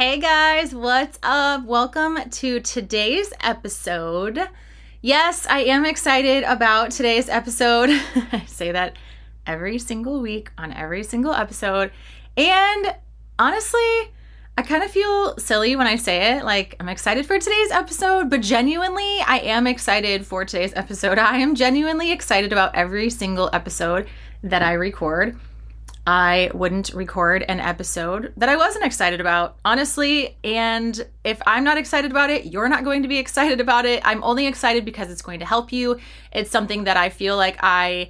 Hey guys, what's up? Welcome to today's episode. Yes, I am excited about today's episode. I say that every single week on every single episode. And honestly, I kind of feel silly when I say it. Like, I'm excited for today's episode, but genuinely, I am excited for today's episode. I am genuinely excited about every single episode that I record. I wouldn't record an episode that I wasn't excited about, honestly. And if I'm not excited about it, you're not going to be excited about it. I'm only excited because it's going to help you. It's something that I feel like I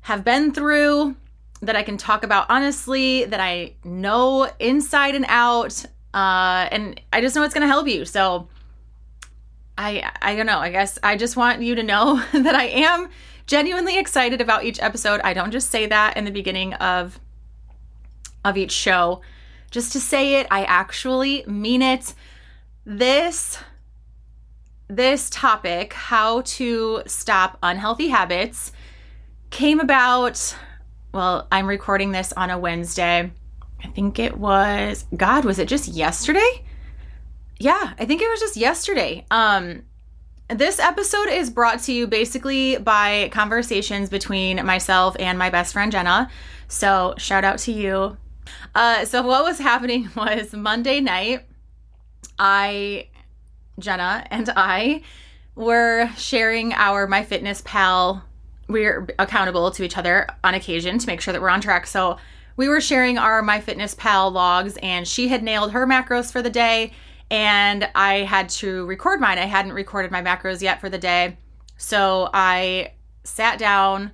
have been through, that I can talk about honestly, that I know inside and out. Uh, and I just know it's going to help you. So I, I don't know. I guess I just want you to know that I am genuinely excited about each episode. I don't just say that in the beginning of of each show just to say it. I actually mean it. This this topic, how to stop unhealthy habits, came about well, I'm recording this on a Wednesday. I think it was God, was it just yesterday? Yeah, I think it was just yesterday. Um this episode is brought to you basically by conversations between myself and my best friend Jenna. So, shout out to you. Uh, so, what was happening was Monday night, I, Jenna, and I were sharing our MyFitnessPal. We're accountable to each other on occasion to make sure that we're on track. So, we were sharing our MyFitnessPal logs, and she had nailed her macros for the day and I had to record mine. I hadn't recorded my macros yet for the day. So I sat down,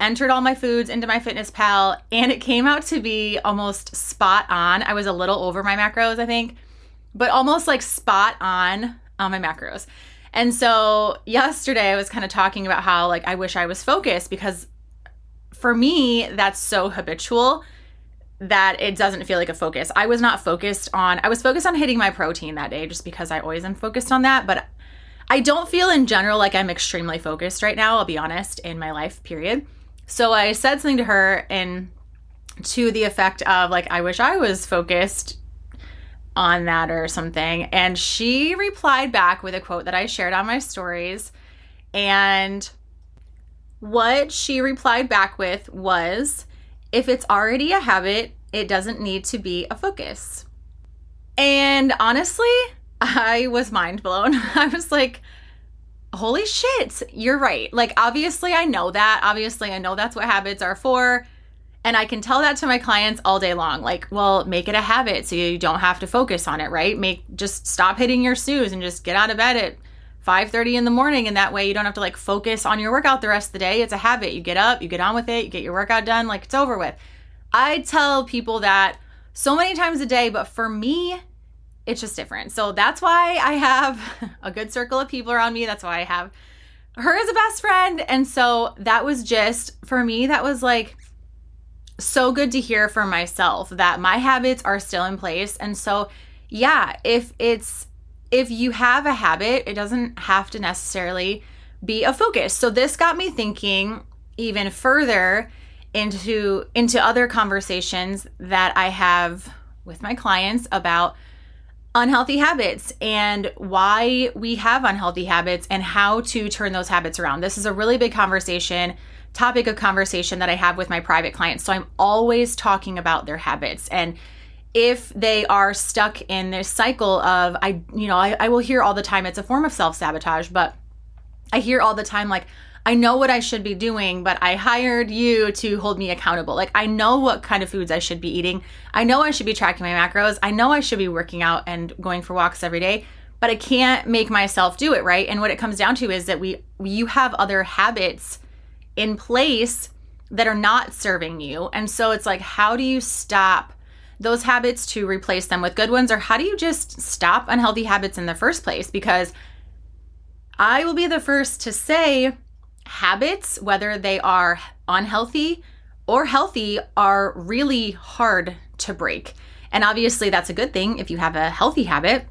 entered all my foods into MyFitnessPal and it came out to be almost spot on. I was a little over my macros, I think, but almost like spot on on my macros. And so yesterday I was kind of talking about how like I wish I was focused because for me that's so habitual that it doesn't feel like a focus. I was not focused on I was focused on hitting my protein that day just because I always am focused on that, but I don't feel in general like I'm extremely focused right now, I'll be honest, in my life, period. So I said something to her and to the effect of like I wish I was focused on that or something. And she replied back with a quote that I shared on my stories and what she replied back with was if it's already a habit, it doesn't need to be a focus. And honestly, I was mind blown. I was like, holy shit, you're right. Like, obviously, I know that. Obviously, I know that's what habits are for. And I can tell that to my clients all day long. Like, well, make it a habit so you don't have to focus on it, right? Make just stop hitting your snooze and just get out of bed at 5:30 in the morning and that way you don't have to like focus on your workout the rest of the day. It's a habit. You get up, you get on with it, you get your workout done, like it's over with. I tell people that so many times a day, but for me, it's just different. So that's why I have a good circle of people around me. That's why I have her as a best friend. And so that was just for me, that was like so good to hear for myself that my habits are still in place. And so, yeah, if it's if you have a habit, it doesn't have to necessarily be a focus. So this got me thinking even further into into other conversations that I have with my clients about unhealthy habits and why we have unhealthy habits and how to turn those habits around. This is a really big conversation, topic of conversation that I have with my private clients. So I'm always talking about their habits and if they are stuck in this cycle of I you know, I, I will hear all the time it's a form of self-sabotage, but I hear all the time like I know what I should be doing, but I hired you to hold me accountable. Like, I know what kind of foods I should be eating. I know I should be tracking my macros. I know I should be working out and going for walks every day, but I can't make myself do it, right? And what it comes down to is that we you have other habits in place that are not serving you. And so it's like how do you stop those habits to replace them with good ones? Or how do you just stop unhealthy habits in the first place? Because I will be the first to say habits, whether they are unhealthy or healthy, are really hard to break. And obviously, that's a good thing if you have a healthy habit.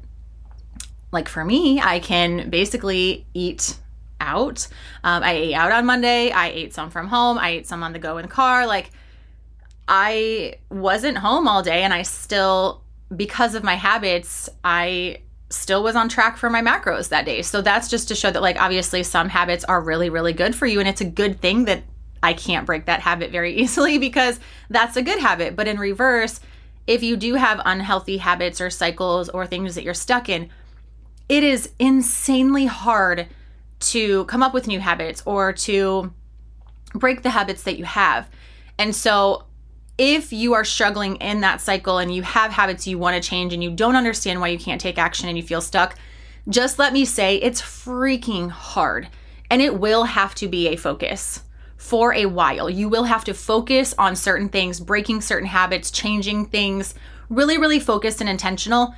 Like for me, I can basically eat out. Um, I ate out on Monday. I ate some from home. I ate some on the go in the car. Like, I wasn't home all day and I still, because of my habits, I still was on track for my macros that day. So that's just to show that, like, obviously, some habits are really, really good for you. And it's a good thing that I can't break that habit very easily because that's a good habit. But in reverse, if you do have unhealthy habits or cycles or things that you're stuck in, it is insanely hard to come up with new habits or to break the habits that you have. And so if you are struggling in that cycle and you have habits you want to change and you don't understand why you can't take action and you feel stuck, just let me say it's freaking hard and it will have to be a focus for a while. You will have to focus on certain things, breaking certain habits, changing things, really, really focused and intentional.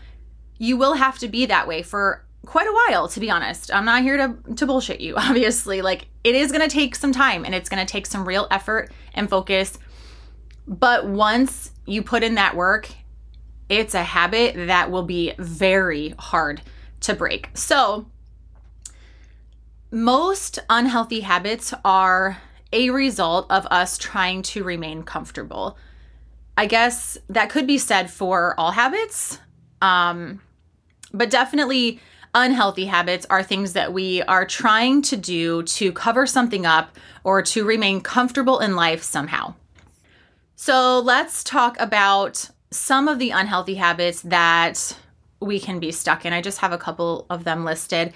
You will have to be that way for quite a while, to be honest. I'm not here to, to bullshit you, obviously. Like, it is going to take some time and it's going to take some real effort and focus but once you put in that work, it's a habit that will be very hard to break. So, most unhealthy habits are a result of us trying to remain comfortable. I guess that could be said for all habits. Um, but definitely, unhealthy habits are things that we are trying to do to cover something up or to remain comfortable in life somehow. So let's talk about some of the unhealthy habits that we can be stuck in. I just have a couple of them listed.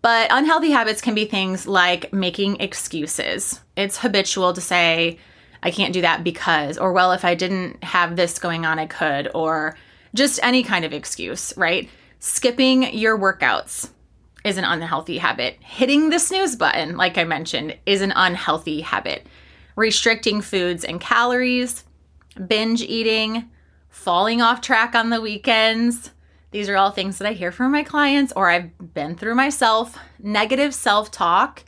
But unhealthy habits can be things like making excuses. It's habitual to say, I can't do that because, or well, if I didn't have this going on, I could, or just any kind of excuse, right? Skipping your workouts is an unhealthy habit. Hitting the snooze button, like I mentioned, is an unhealthy habit. Restricting foods and calories, binge eating, falling off track on the weekends. These are all things that I hear from my clients or I've been through myself. Negative self talk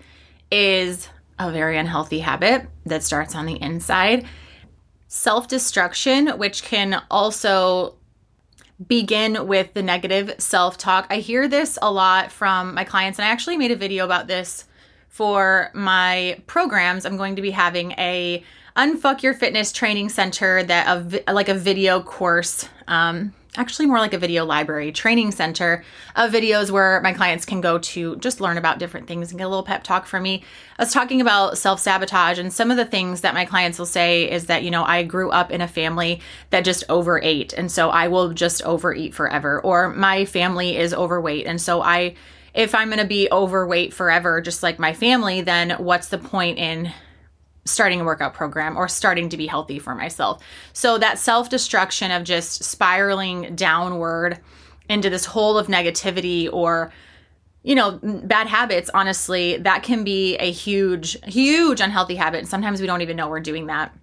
is a very unhealthy habit that starts on the inside. Self destruction, which can also begin with the negative self talk. I hear this a lot from my clients, and I actually made a video about this for my programs. I'm going to be having a Unfuck Your Fitness Training Center that a, like a video course, um, actually more like a video library training center of videos where my clients can go to just learn about different things and get a little pep talk from me. I was talking about self sabotage, and some of the things that my clients will say is that, you know, I grew up in a family that just overate, and so I will just overeat forever, or my family is overweight, and so I if I'm going to be overweight forever, just like my family, then what's the point in starting a workout program or starting to be healthy for myself. So that self destruction of just spiraling downward into this hole of negativity or you know, bad habits, honestly, that can be a huge, huge unhealthy habit. And sometimes we don't even know we're doing that.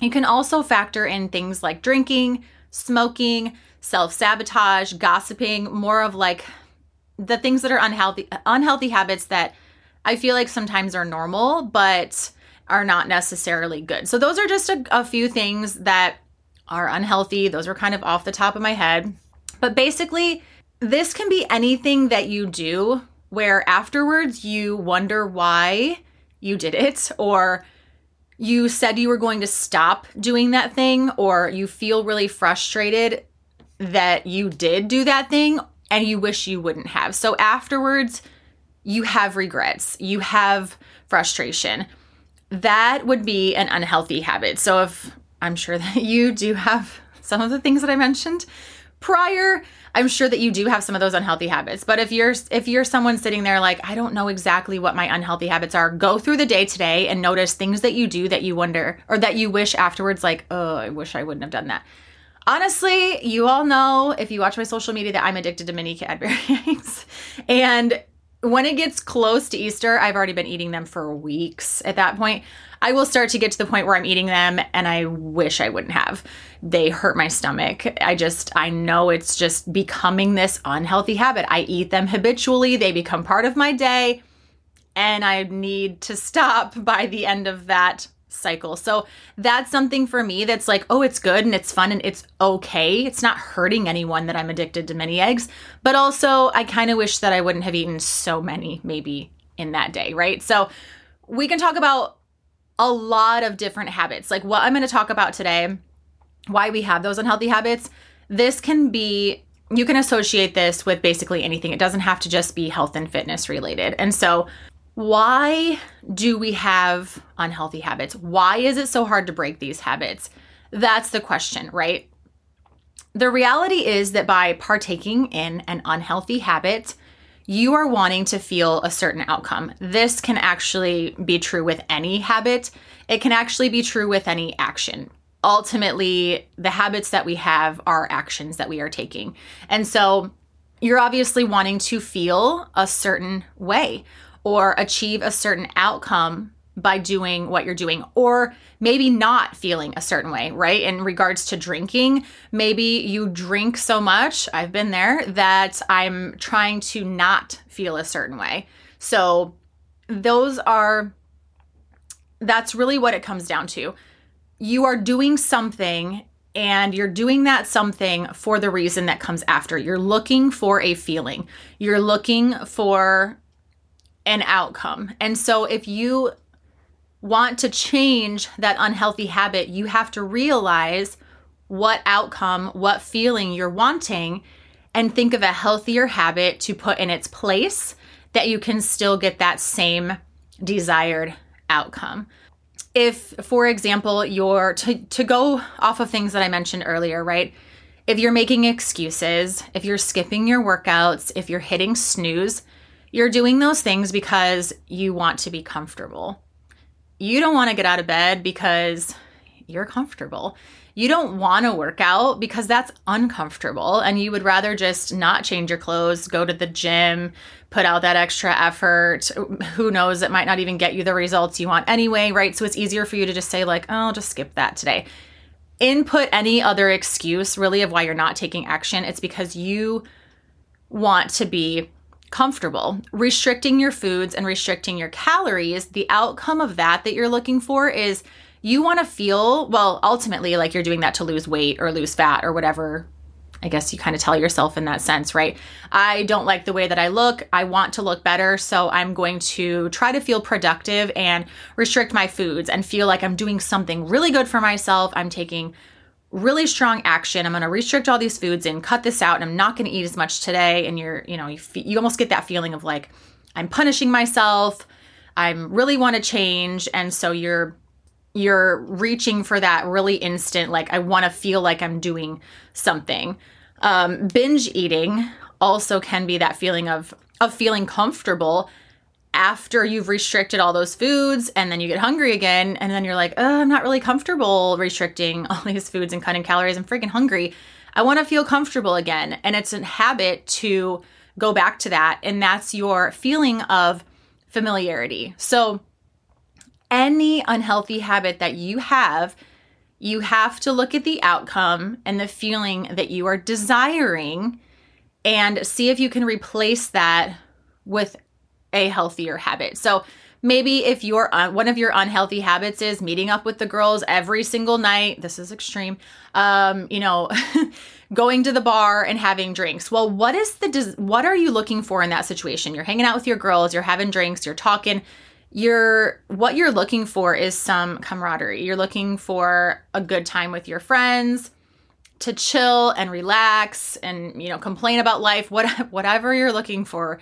You can also factor in things like drinking, smoking, self sabotage, gossiping, more of like the things that are unhealthy, unhealthy habits that I feel like sometimes are normal, but are not necessarily good. So, those are just a, a few things that are unhealthy. Those are kind of off the top of my head. But basically, this can be anything that you do where afterwards you wonder why you did it, or you said you were going to stop doing that thing, or you feel really frustrated that you did do that thing and you wish you wouldn't have. So afterwards, you have regrets, you have frustration that would be an unhealthy habit. So if I'm sure that you do have some of the things that I mentioned prior, I'm sure that you do have some of those unhealthy habits. But if you're if you're someone sitting there like I don't know exactly what my unhealthy habits are, go through the day today and notice things that you do that you wonder or that you wish afterwards like, "Oh, I wish I wouldn't have done that." Honestly, you all know if you watch my social media that I'm addicted to mini Cadbury eggs. And when it gets close to Easter, I've already been eating them for weeks at that point. I will start to get to the point where I'm eating them and I wish I wouldn't have. They hurt my stomach. I just, I know it's just becoming this unhealthy habit. I eat them habitually, they become part of my day, and I need to stop by the end of that cycle. So that's something for me that's like, oh, it's good and it's fun and it's okay. It's not hurting anyone that I'm addicted to mini eggs. But also, I kind of wish that I wouldn't have eaten so many maybe in that day, right? So we can talk about a lot of different habits. Like what I'm going to talk about today, why we have those unhealthy habits. This can be you can associate this with basically anything. It doesn't have to just be health and fitness related. And so why do we have unhealthy habits? Why is it so hard to break these habits? That's the question, right? The reality is that by partaking in an unhealthy habit, you are wanting to feel a certain outcome. This can actually be true with any habit, it can actually be true with any action. Ultimately, the habits that we have are actions that we are taking. And so you're obviously wanting to feel a certain way or achieve a certain outcome by doing what you're doing or maybe not feeling a certain way, right? In regards to drinking, maybe you drink so much, I've been there, that I'm trying to not feel a certain way. So those are that's really what it comes down to. You are doing something and you're doing that something for the reason that comes after. You're looking for a feeling. You're looking for an outcome. And so if you want to change that unhealthy habit, you have to realize what outcome, what feeling you're wanting, and think of a healthier habit to put in its place that you can still get that same desired outcome. If, for example, you're to, to go off of things that I mentioned earlier, right? If you're making excuses, if you're skipping your workouts, if you're hitting snooze, you're doing those things because you want to be comfortable. You don't want to get out of bed because you're comfortable. You don't want to work out because that's uncomfortable and you would rather just not change your clothes, go to the gym, put out that extra effort. Who knows, it might not even get you the results you want anyway, right? So it's easier for you to just say, like, oh, I'll just skip that today. Input any other excuse really of why you're not taking action. It's because you want to be comfortable. Restricting your foods and restricting your calories, the outcome of that that you're looking for is you want to feel, well, ultimately, like you're doing that to lose weight or lose fat or whatever. I guess you kind of tell yourself in that sense, right? I don't like the way that I look. I want to look better. So I'm going to try to feel productive and restrict my foods and feel like I'm doing something really good for myself. I'm taking really strong action. I'm going to restrict all these foods and cut this out and I'm not going to eat as much today and you're, you know, you, you almost get that feeling of like I'm punishing myself. I really want to change and so you're you're reaching for that really instant like I want to feel like I'm doing something. Um, binge eating also can be that feeling of of feeling comfortable after you've restricted all those foods and then you get hungry again and then you're like, oh, I'm not really comfortable restricting all these foods and cutting calories. I'm freaking hungry. I want to feel comfortable again. And it's a habit to go back to that. And that's your feeling of familiarity. So, any unhealthy habit that you have, you have to look at the outcome and the feeling that you are desiring and see if you can replace that with a healthier habit. So maybe if your one of your unhealthy habits is meeting up with the girls every single night, this is extreme. Um, you know, going to the bar and having drinks. Well, what is the what are you looking for in that situation? You're hanging out with your girls, you're having drinks, you're talking. You're what you're looking for is some camaraderie. You're looking for a good time with your friends to chill and relax and you know complain about life what whatever you're looking for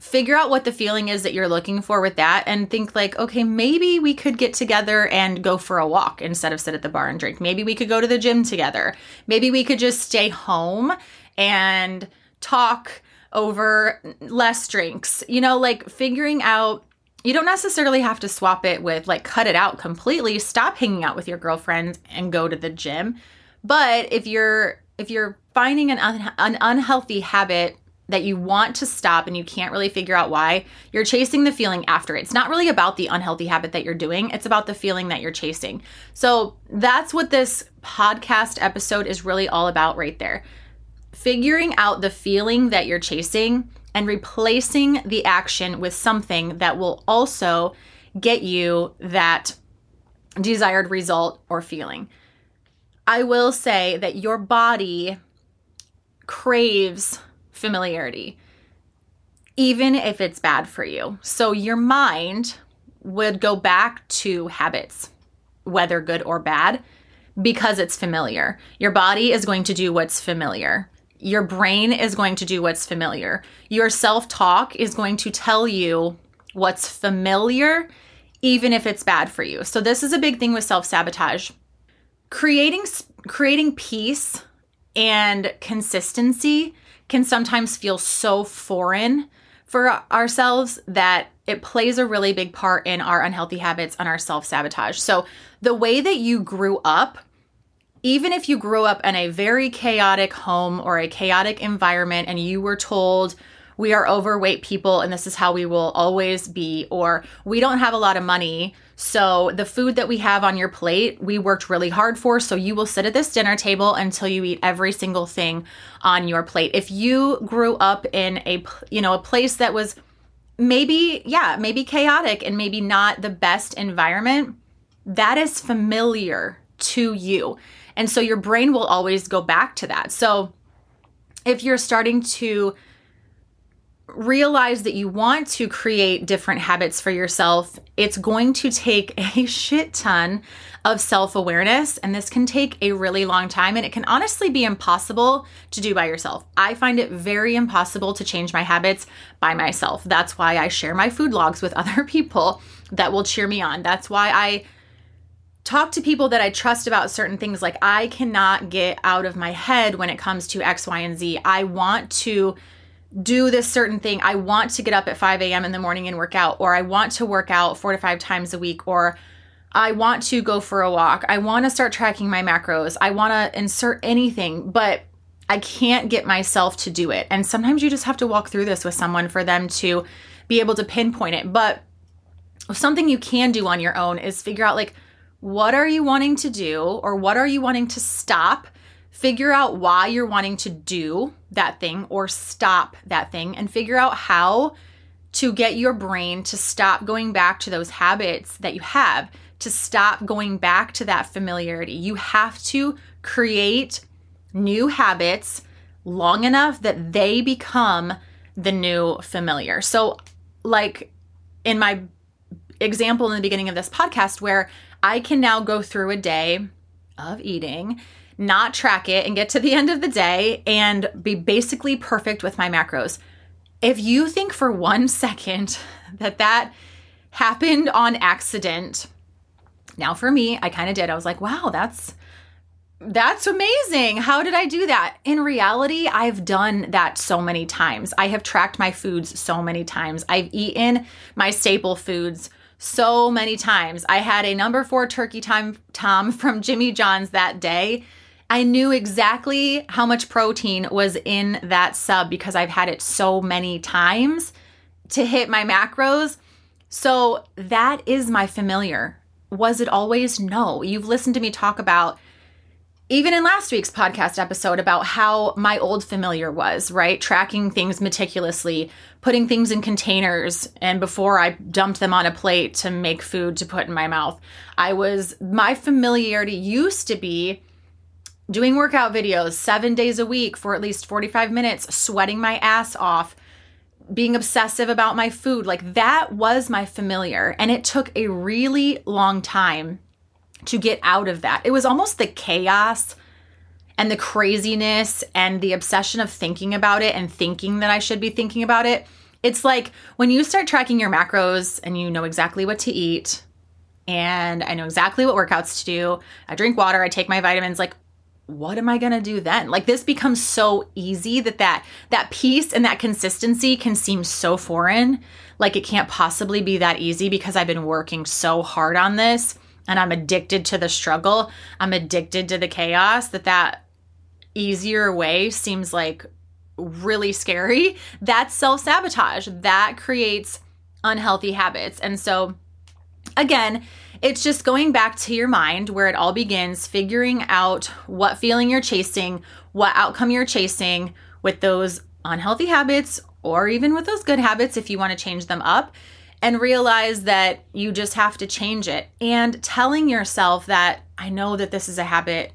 figure out what the feeling is that you're looking for with that and think like okay maybe we could get together and go for a walk instead of sit at the bar and drink. Maybe we could go to the gym together. Maybe we could just stay home and talk over less drinks. You know like figuring out you don't necessarily have to swap it with like cut it out completely. Stop hanging out with your girlfriends and go to the gym. But if you're if you're finding an, un- an unhealthy habit that you want to stop and you can't really figure out why, you're chasing the feeling after. It's not really about the unhealthy habit that you're doing, it's about the feeling that you're chasing. So that's what this podcast episode is really all about right there. Figuring out the feeling that you're chasing and replacing the action with something that will also get you that desired result or feeling. I will say that your body craves familiarity, even if it's bad for you. So your mind would go back to habits, whether good or bad, because it's familiar. Your body is going to do what's familiar. Your brain is going to do what's familiar. Your self talk is going to tell you what's familiar, even if it's bad for you. So, this is a big thing with self sabotage. Creating, creating peace and consistency can sometimes feel so foreign for ourselves that it plays a really big part in our unhealthy habits and our self sabotage. So, the way that you grew up, even if you grew up in a very chaotic home or a chaotic environment and you were told, we are overweight people and this is how we will always be, or we don't have a lot of money. So, the food that we have on your plate, we worked really hard for. So, you will sit at this dinner table until you eat every single thing on your plate. If you grew up in a, you know, a place that was maybe, yeah, maybe chaotic and maybe not the best environment, that is familiar to you. And so your brain will always go back to that. So, if you're starting to realize that you want to create different habits for yourself, it's going to take a shit ton of self awareness. And this can take a really long time. And it can honestly be impossible to do by yourself. I find it very impossible to change my habits by myself. That's why I share my food logs with other people that will cheer me on. That's why I talk to people that I trust about certain things. Like, I cannot get out of my head when it comes to X, Y, and Z. I want to do this certain thing. I want to get up at 5 a.m. in the morning and work out, or I want to work out four to five times a week, or I want to go for a walk. I want to start tracking my macros. I want to insert anything, but I can't get myself to do it. And sometimes you just have to walk through this with someone for them to be able to pinpoint it. But something you can do on your own is figure out like, what are you wanting to do, or what are you wanting to stop? Figure out why you're wanting to do that thing or stop that thing and figure out how to get your brain to stop going back to those habits that you have, to stop going back to that familiarity. You have to create new habits long enough that they become the new familiar. So, like in my example in the beginning of this podcast, where I can now go through a day of eating not track it, and get to the end of the day and be basically perfect with my macros. If you think for one second that that happened on accident, now for me, I kind of did. I was like, wow, that's that's amazing. How did I do that? In reality, I've done that so many times. I have tracked my foods so many times. I've eaten my staple foods so many times. I had a number four turkey time tom from Jimmy John's that day I knew exactly how much protein was in that sub because I've had it so many times to hit my macros. So that is my familiar. Was it always? No. You've listened to me talk about, even in last week's podcast episode, about how my old familiar was, right? Tracking things meticulously, putting things in containers, and before I dumped them on a plate to make food to put in my mouth. I was, my familiarity used to be doing workout videos seven days a week for at least 45 minutes, sweating my ass off, being obsessive about my food. Like that was my familiar. And it took a really long time to get out of that. It was almost the chaos and the craziness and the obsession of thinking about it and thinking that I should be thinking about it. It's like when you start tracking your macros and you know exactly what to eat, and I know exactly what workouts to do. I drink water, I take my vitamins. Like, what am I going to do then? Like this becomes so easy that that that peace and that consistency can seem so foreign. Like it can't possibly be that easy because I've been working so hard on this and I'm addicted to the struggle. I'm addicted to the chaos that that easier way seems like really scary. That's self sabotage. That creates unhealthy habits. And so, again, it's just going back to your mind where it all begins, figuring out what feeling you're chasing, what outcome you're chasing with those unhealthy habits, or even with those good habits if you want to change them up, and realize that you just have to change it. And telling yourself that I know that this is a habit,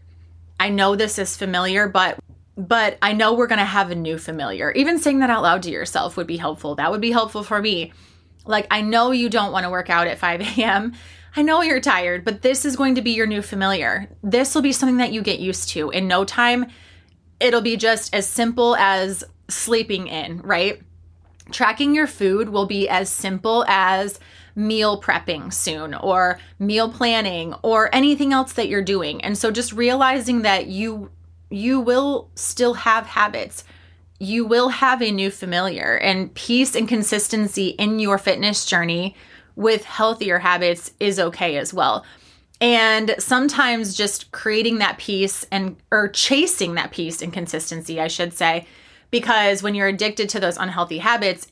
I know this is familiar, but but I know we're going to have a new familiar. Even saying that out loud to yourself would be helpful. That would be helpful for me. Like, I know you don't want to work out at 5 a.m. I know you're tired, but this is going to be your new familiar. This will be something that you get used to. In no time, it'll be just as simple as sleeping in, right? Tracking your food will be as simple as meal prepping soon or meal planning or anything else that you're doing. And so just realizing that you you will still have habits. You will have a new familiar and peace and consistency in your fitness journey with healthier habits is okay as well. And sometimes just creating that peace and or chasing that peace and consistency, I should say, because when you're addicted to those unhealthy habits,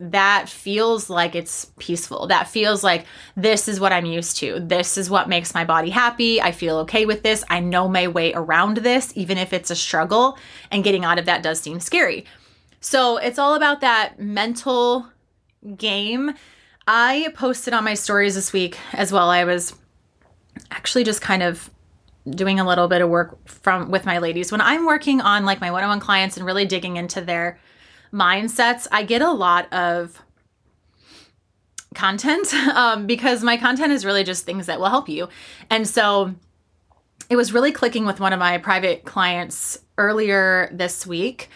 that feels like it's peaceful. That feels like this is what I'm used to. This is what makes my body happy. I feel okay with this. I know my way around this, even if it's a struggle. And getting out of that does seem scary. So it's all about that mental game. I posted on my stories this week as well. I was actually just kind of doing a little bit of work from with my ladies when i'm working on like my one-on-one clients and really digging into their mindsets, I get a lot of content um, because my content is really just things that will help you. And so it was really clicking with one of my private clients earlier this week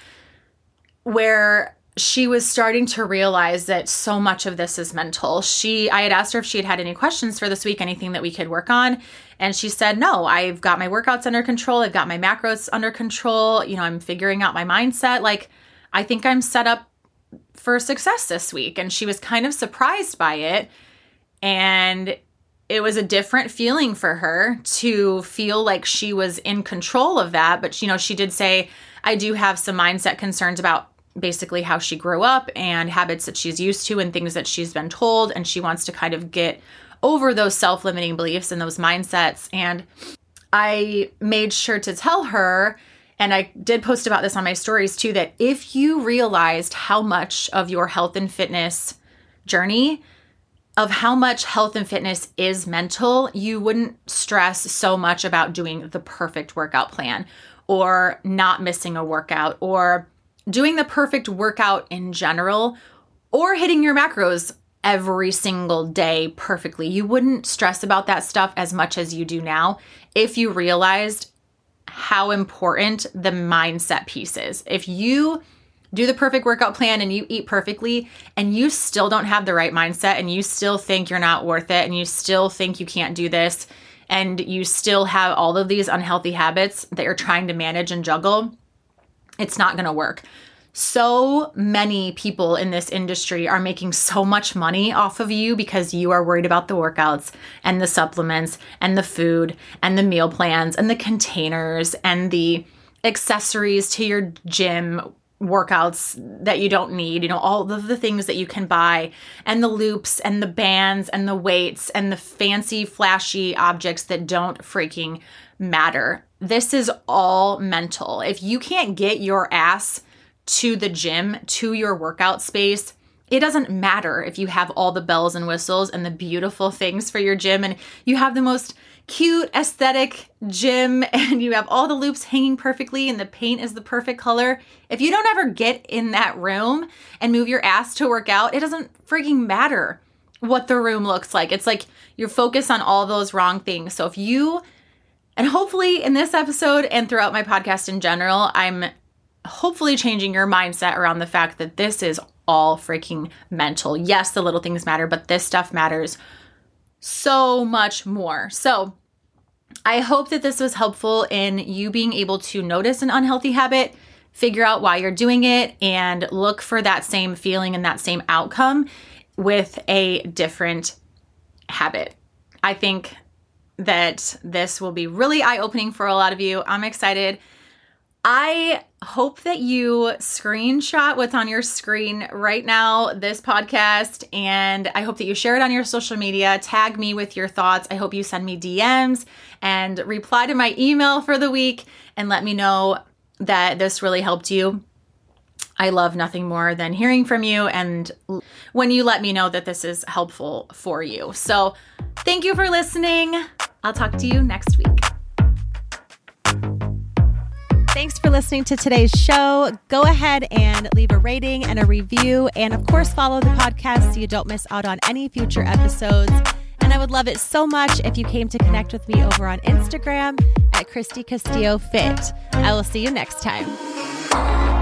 where she was starting to realize that so much of this is mental. She I had asked her if she had had any questions for this week, anything that we could work on, and she said, "No, I've got my workouts under control. I've got my macros under control. You know, I'm figuring out my mindset like I think I'm set up for success this week. And she was kind of surprised by it. And it was a different feeling for her to feel like she was in control of that. But, you know, she did say, I do have some mindset concerns about basically how she grew up and habits that she's used to and things that she's been told. And she wants to kind of get over those self limiting beliefs and those mindsets. And I made sure to tell her and I did post about this on my stories too that if you realized how much of your health and fitness journey, of how much health and fitness is mental, you wouldn't stress so much about doing the perfect workout plan or not missing a workout or doing the perfect workout in general or hitting your macros every single day perfectly. You wouldn't stress about that stuff as much as you do now if you realized how important the mindset piece is. If you do the perfect workout plan and you eat perfectly and you still don't have the right mindset and you still think you're not worth it and you still think you can't do this and you still have all of these unhealthy habits that you're trying to manage and juggle, it's not going to work. So many people in this industry are making so much money off of you because you are worried about the workouts and the supplements and the food and the meal plans and the containers and the accessories to your gym workouts that you don't need, you know, all of the things that you can buy, and the loops and the bands and the weights and the fancy, flashy objects that don't freaking matter. This is all mental. If you can't get your ass to the gym, to your workout space, it doesn't matter if you have all the bells and whistles and the beautiful things for your gym and you have the most cute aesthetic gym and you have all the loops hanging perfectly and the paint is the perfect color. If you don't ever get in that room and move your ass to work out, it doesn't freaking matter what the room looks like. It's like you're focused on all those wrong things. So if you and hopefully in this episode and throughout my podcast in general, I'm hopefully changing your mindset around the fact that this is all freaking mental. Yes, the little things matter, but this stuff matters so much more. So, I hope that this was helpful in you being able to notice an unhealthy habit, figure out why you're doing it, and look for that same feeling and that same outcome with a different habit. I think that this will be really eye opening for a lot of you. I'm excited I hope that you screenshot what's on your screen right now, this podcast, and I hope that you share it on your social media. Tag me with your thoughts. I hope you send me DMs and reply to my email for the week and let me know that this really helped you. I love nothing more than hearing from you and when you let me know that this is helpful for you. So, thank you for listening. I'll talk to you next week. Thanks for listening to today's show. Go ahead and leave a rating and a review. And of course, follow the podcast so you don't miss out on any future episodes. And I would love it so much if you came to connect with me over on Instagram at Kristy Castillo Fit. I will see you next time.